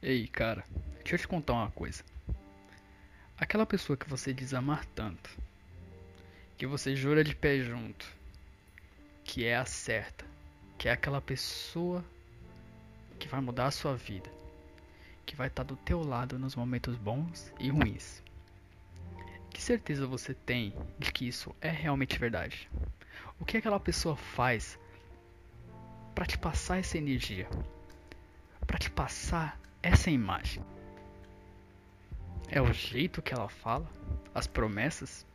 Ei, cara, deixa eu te contar uma coisa. Aquela pessoa que você diz amar tanto, que você jura de pé junto, que é a certa, que é aquela pessoa que vai mudar a sua vida, que vai estar do teu lado nos momentos bons e ruins. Que certeza você tem de que isso é realmente verdade? O que aquela pessoa faz para te passar essa energia? Para te passar essa imagem? É o jeito que ela fala? As promessas?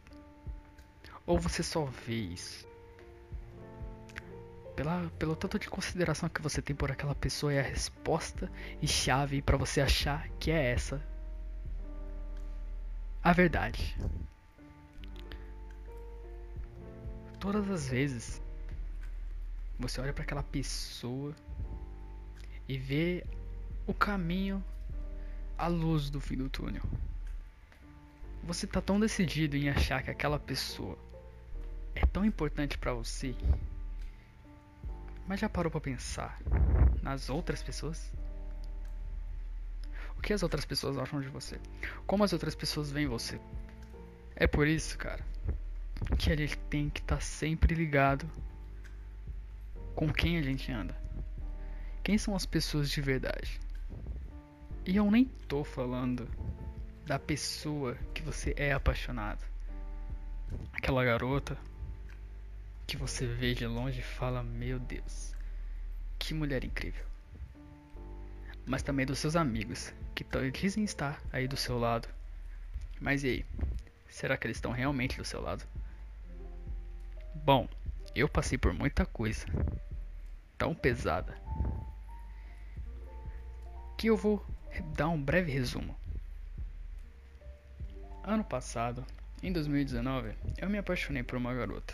Ou você só vê isso? Pela, pelo tanto de consideração que você tem por aquela pessoa é a resposta e chave para você achar que é essa a verdade. Todas as vezes você olha para aquela pessoa e vê o caminho à luz do fim do túnel. Você tá tão decidido em achar que aquela pessoa é tão importante para você, mas já parou para pensar nas outras pessoas? O que as outras pessoas acham de você? Como as outras pessoas veem você? É por isso, cara, que a gente tem que estar tá sempre ligado com quem a gente anda. Quem são as pessoas de verdade? E eu nem tô falando da pessoa que você é apaixonado. Aquela garota que você vê de longe e fala: Meu Deus, que mulher incrível. Mas também dos seus amigos que dizem estar aí do seu lado. Mas e aí? Será que eles estão realmente do seu lado? Bom, eu passei por muita coisa tão pesada que eu vou dar um breve resumo. Ano passado, em 2019, eu me apaixonei por uma garota.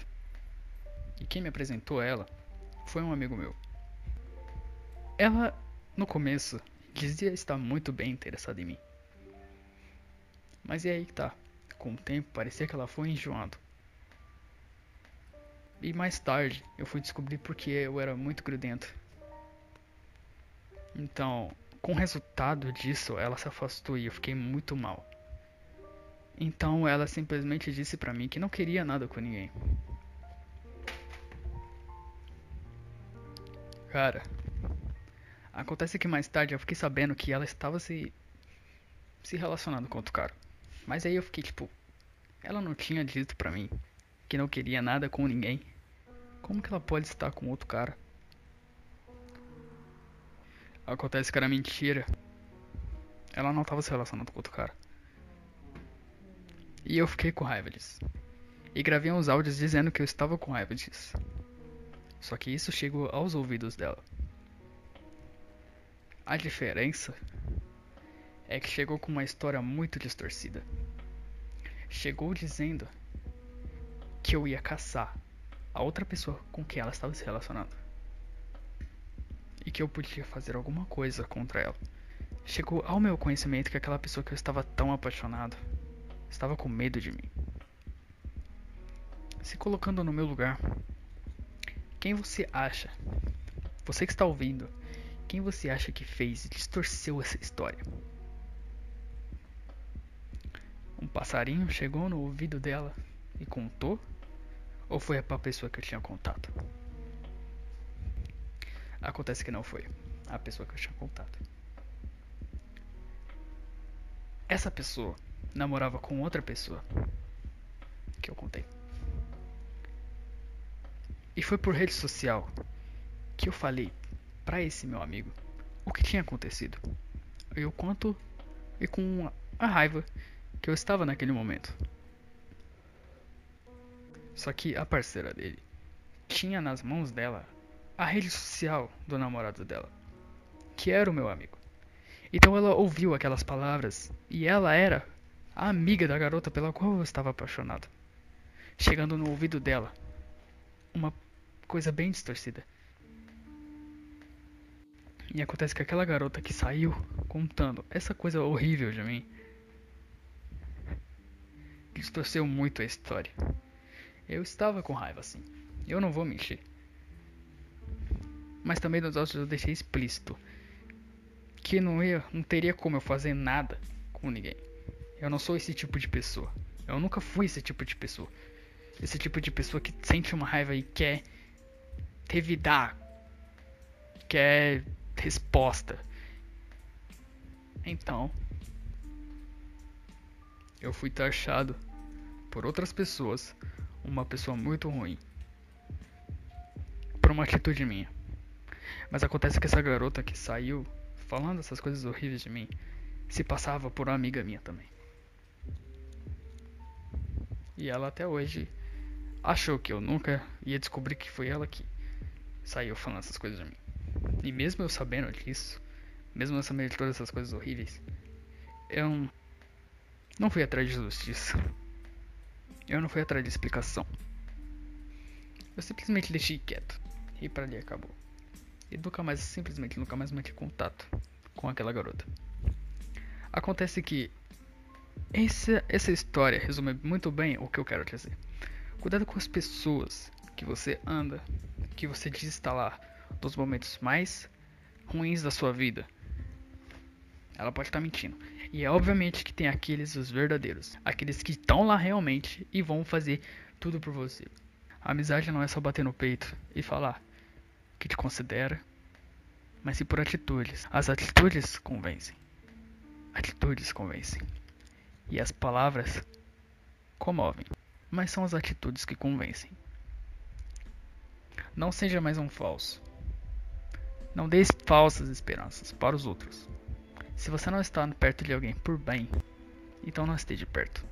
E quem me apresentou ela foi um amigo meu. Ela, no começo, dizia estar muito bem interessada em mim. Mas e aí que tá. Com o tempo parecia que ela foi enjoando. E mais tarde eu fui descobrir porque eu era muito grudento. Então, com o resultado disso, ela se afastou e eu fiquei muito mal. Então ela simplesmente disse pra mim que não queria nada com ninguém. Cara, Acontece que mais tarde eu fiquei sabendo que ela estava se se relacionando com outro cara. Mas aí eu fiquei tipo, ela não tinha dito pra mim que não queria nada com ninguém. Como que ela pode estar com outro cara? Acontece que era mentira. Ela não estava se relacionando com outro cara. E eu fiquei com raiva disso. E gravei uns áudios dizendo que eu estava com raiva disso. Só que isso chegou aos ouvidos dela. A diferença é que chegou com uma história muito distorcida. Chegou dizendo que eu ia caçar a outra pessoa com quem ela estava se relacionando. E que eu podia fazer alguma coisa contra ela. Chegou ao meu conhecimento que aquela pessoa que eu estava tão apaixonado estava com medo de mim. Se colocando no meu lugar, quem você acha? Você que está ouvindo, quem você acha que fez e distorceu essa história? Um passarinho chegou no ouvido dela e contou? Ou foi a pessoa que eu tinha contato? Acontece que não foi a pessoa que eu tinha contato. Essa pessoa namorava com outra pessoa que eu contei. E foi por rede social que eu falei para esse meu amigo o que tinha acontecido e o quanto e com a raiva que eu estava naquele momento. Só que a parceira dele tinha nas mãos dela a rede social do namorado dela, que era o meu amigo. Então ela ouviu aquelas palavras e ela era a amiga da garota pela qual eu estava apaixonado. Chegando no ouvido dela, uma coisa bem distorcida. E acontece que aquela garota que saiu contando essa coisa horrível de mim distorceu muito a história. Eu estava com raiva assim. Eu não vou mentir. Mas também nos áudios eu deixei explícito que não ia, não teria como eu fazer nada com ninguém. Eu não sou esse tipo de pessoa. Eu nunca fui esse tipo de pessoa. Esse tipo de pessoa que sente uma raiva e quer revidar, quer resposta. Então, eu fui taxado por outras pessoas uma pessoa muito ruim por uma atitude minha. Mas acontece que essa garota que saiu falando essas coisas horríveis de mim se passava por uma amiga minha também. E ela até hoje achou que eu nunca ia descobrir que foi ela que saiu falando essas coisas de mim. E mesmo eu sabendo disso, mesmo eu sabendo de todas essas coisas horríveis, eu não fui atrás de justiça. Eu não fui atrás de explicação. Eu simplesmente deixei quieto. E para ali acabou. E nunca mais, simplesmente nunca mais mantive contato com aquela garota. Acontece que essa, essa história resume muito bem o que eu quero dizer. Cuidado com as pessoas que você anda, que você diz estar lá nos momentos mais ruins da sua vida. Ela pode estar mentindo. E é obviamente que tem aqueles os verdadeiros, aqueles que estão lá realmente e vão fazer tudo por você. A amizade não é só bater no peito e falar que te considera, mas sim por atitudes. As atitudes convencem. Atitudes convencem. E as palavras comovem, mas são as atitudes que convencem. Não seja mais um falso. Não dê falsas esperanças para os outros. Se você não está perto de alguém por bem, então não esteja perto.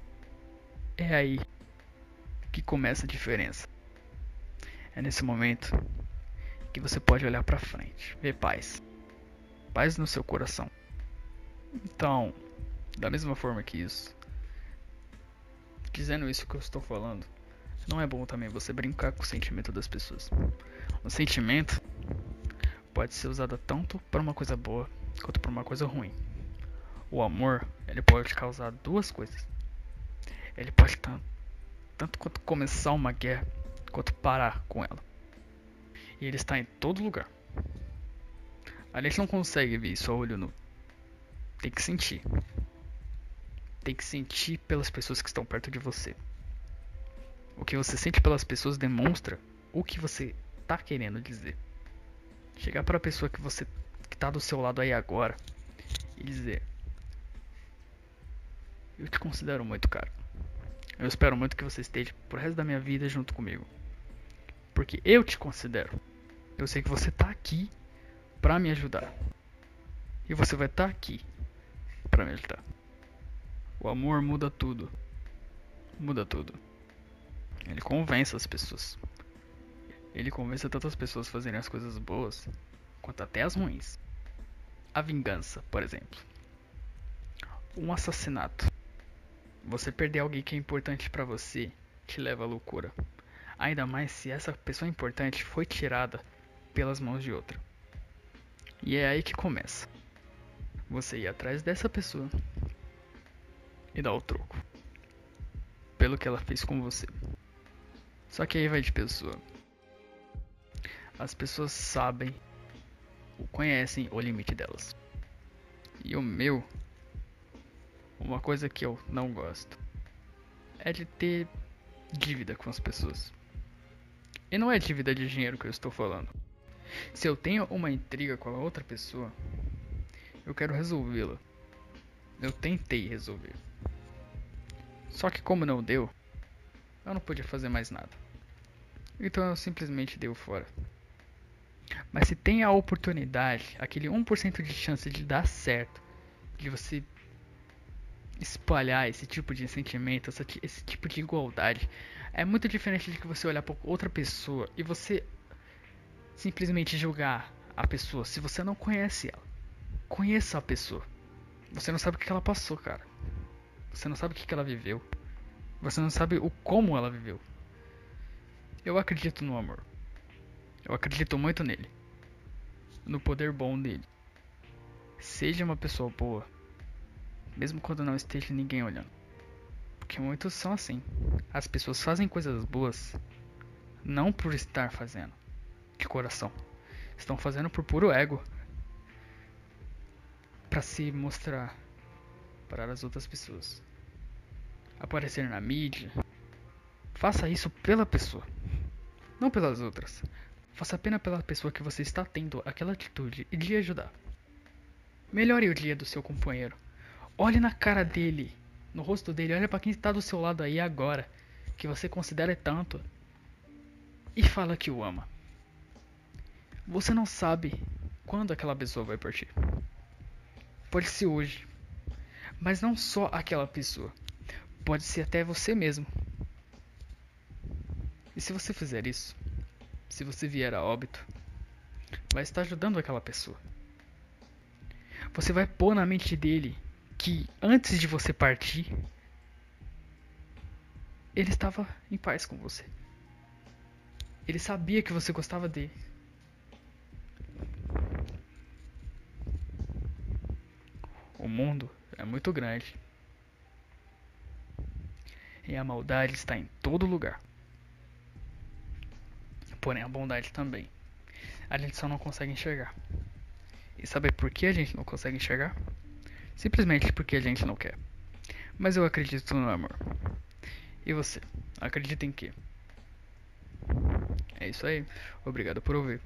É aí que começa a diferença. É nesse momento que você pode olhar para frente, ver paz. Paz no seu coração. Então, da mesma forma que isso, dizendo isso que eu estou falando, não é bom também você brincar com o sentimento das pessoas. O sentimento pode ser usado tanto para uma coisa boa quanto para uma coisa ruim. O amor, ele pode causar duas coisas. Ele pode tanto, tanto quanto começar uma guerra, quanto parar com ela. E ele está em todo lugar. A gente não consegue ver isso a olho nu. Tem que sentir. Tem que sentir pelas pessoas que estão perto de você. O que você sente pelas pessoas demonstra o que você está querendo dizer. Chegar para a pessoa que você que está do seu lado aí agora e dizer: Eu te considero muito, cara. Eu espero muito que você esteja pro resto da minha vida junto comigo. Porque eu te considero. Eu sei que você está aqui para me ajudar. E você vai estar tá aqui para me ajudar. O amor muda tudo. Muda tudo. Ele convence as pessoas. Ele convence tantas pessoas a fazerem as coisas boas quanto até as ruins. A vingança, por exemplo. Um assassinato. Você perder alguém que é importante para você te leva à loucura. Ainda mais se essa pessoa importante foi tirada pelas mãos de outra. E é aí que começa. Você ir atrás dessa pessoa e dar o troco pelo que ela fez com você. Só que aí vai de pessoa. As pessoas sabem conhecem o limite delas. E o meu, uma coisa que eu não gosto, é de ter dívida com as pessoas. E não é dívida de dinheiro que eu estou falando. Se eu tenho uma intriga com a outra pessoa, eu quero resolvê-la. Eu tentei resolver. Só que como não deu, eu não podia fazer mais nada. Então eu simplesmente dei fora. Mas se tem a oportunidade, aquele 1% de chance de dar certo, de você espalhar esse tipo de sentimento, esse tipo de igualdade, é muito diferente de que você olhar para outra pessoa e você simplesmente julgar a pessoa se você não conhece ela. Conheça a pessoa. Você não sabe o que ela passou, cara. Você não sabe o que ela viveu. Você não sabe o como ela viveu. Eu acredito no amor. Eu acredito muito nele. No poder bom dele. Seja uma pessoa boa. Mesmo quando não esteja ninguém olhando. Porque muitos são assim. As pessoas fazem coisas boas não por estar fazendo de coração. Estão fazendo por puro ego. para se mostrar para as outras pessoas. Aparecer na mídia. Faça isso pela pessoa, não pelas outras. Faça apenas pela pessoa que você está tendo aquela atitude e de ajudar. Melhore o dia do seu companheiro. Olhe na cara dele, no rosto dele, olha para quem está do seu lado aí agora, que você considera tanto, e fala que o ama. Você não sabe quando aquela pessoa vai partir. Pode ser hoje, mas não só aquela pessoa. Pode ser até você mesmo. E se você fizer isso, se você vier a óbito, vai estar ajudando aquela pessoa. Você vai pôr na mente dele que antes de você partir, ele estava em paz com você. Ele sabia que você gostava dele. O mundo é muito grande. E a maldade está em todo lugar porém a bondade também. A gente só não consegue enxergar. E saber por que a gente não consegue enxergar? Simplesmente porque a gente não quer. Mas eu acredito no amor. E você? Acredita em quê? É isso aí. Obrigado por ouvir.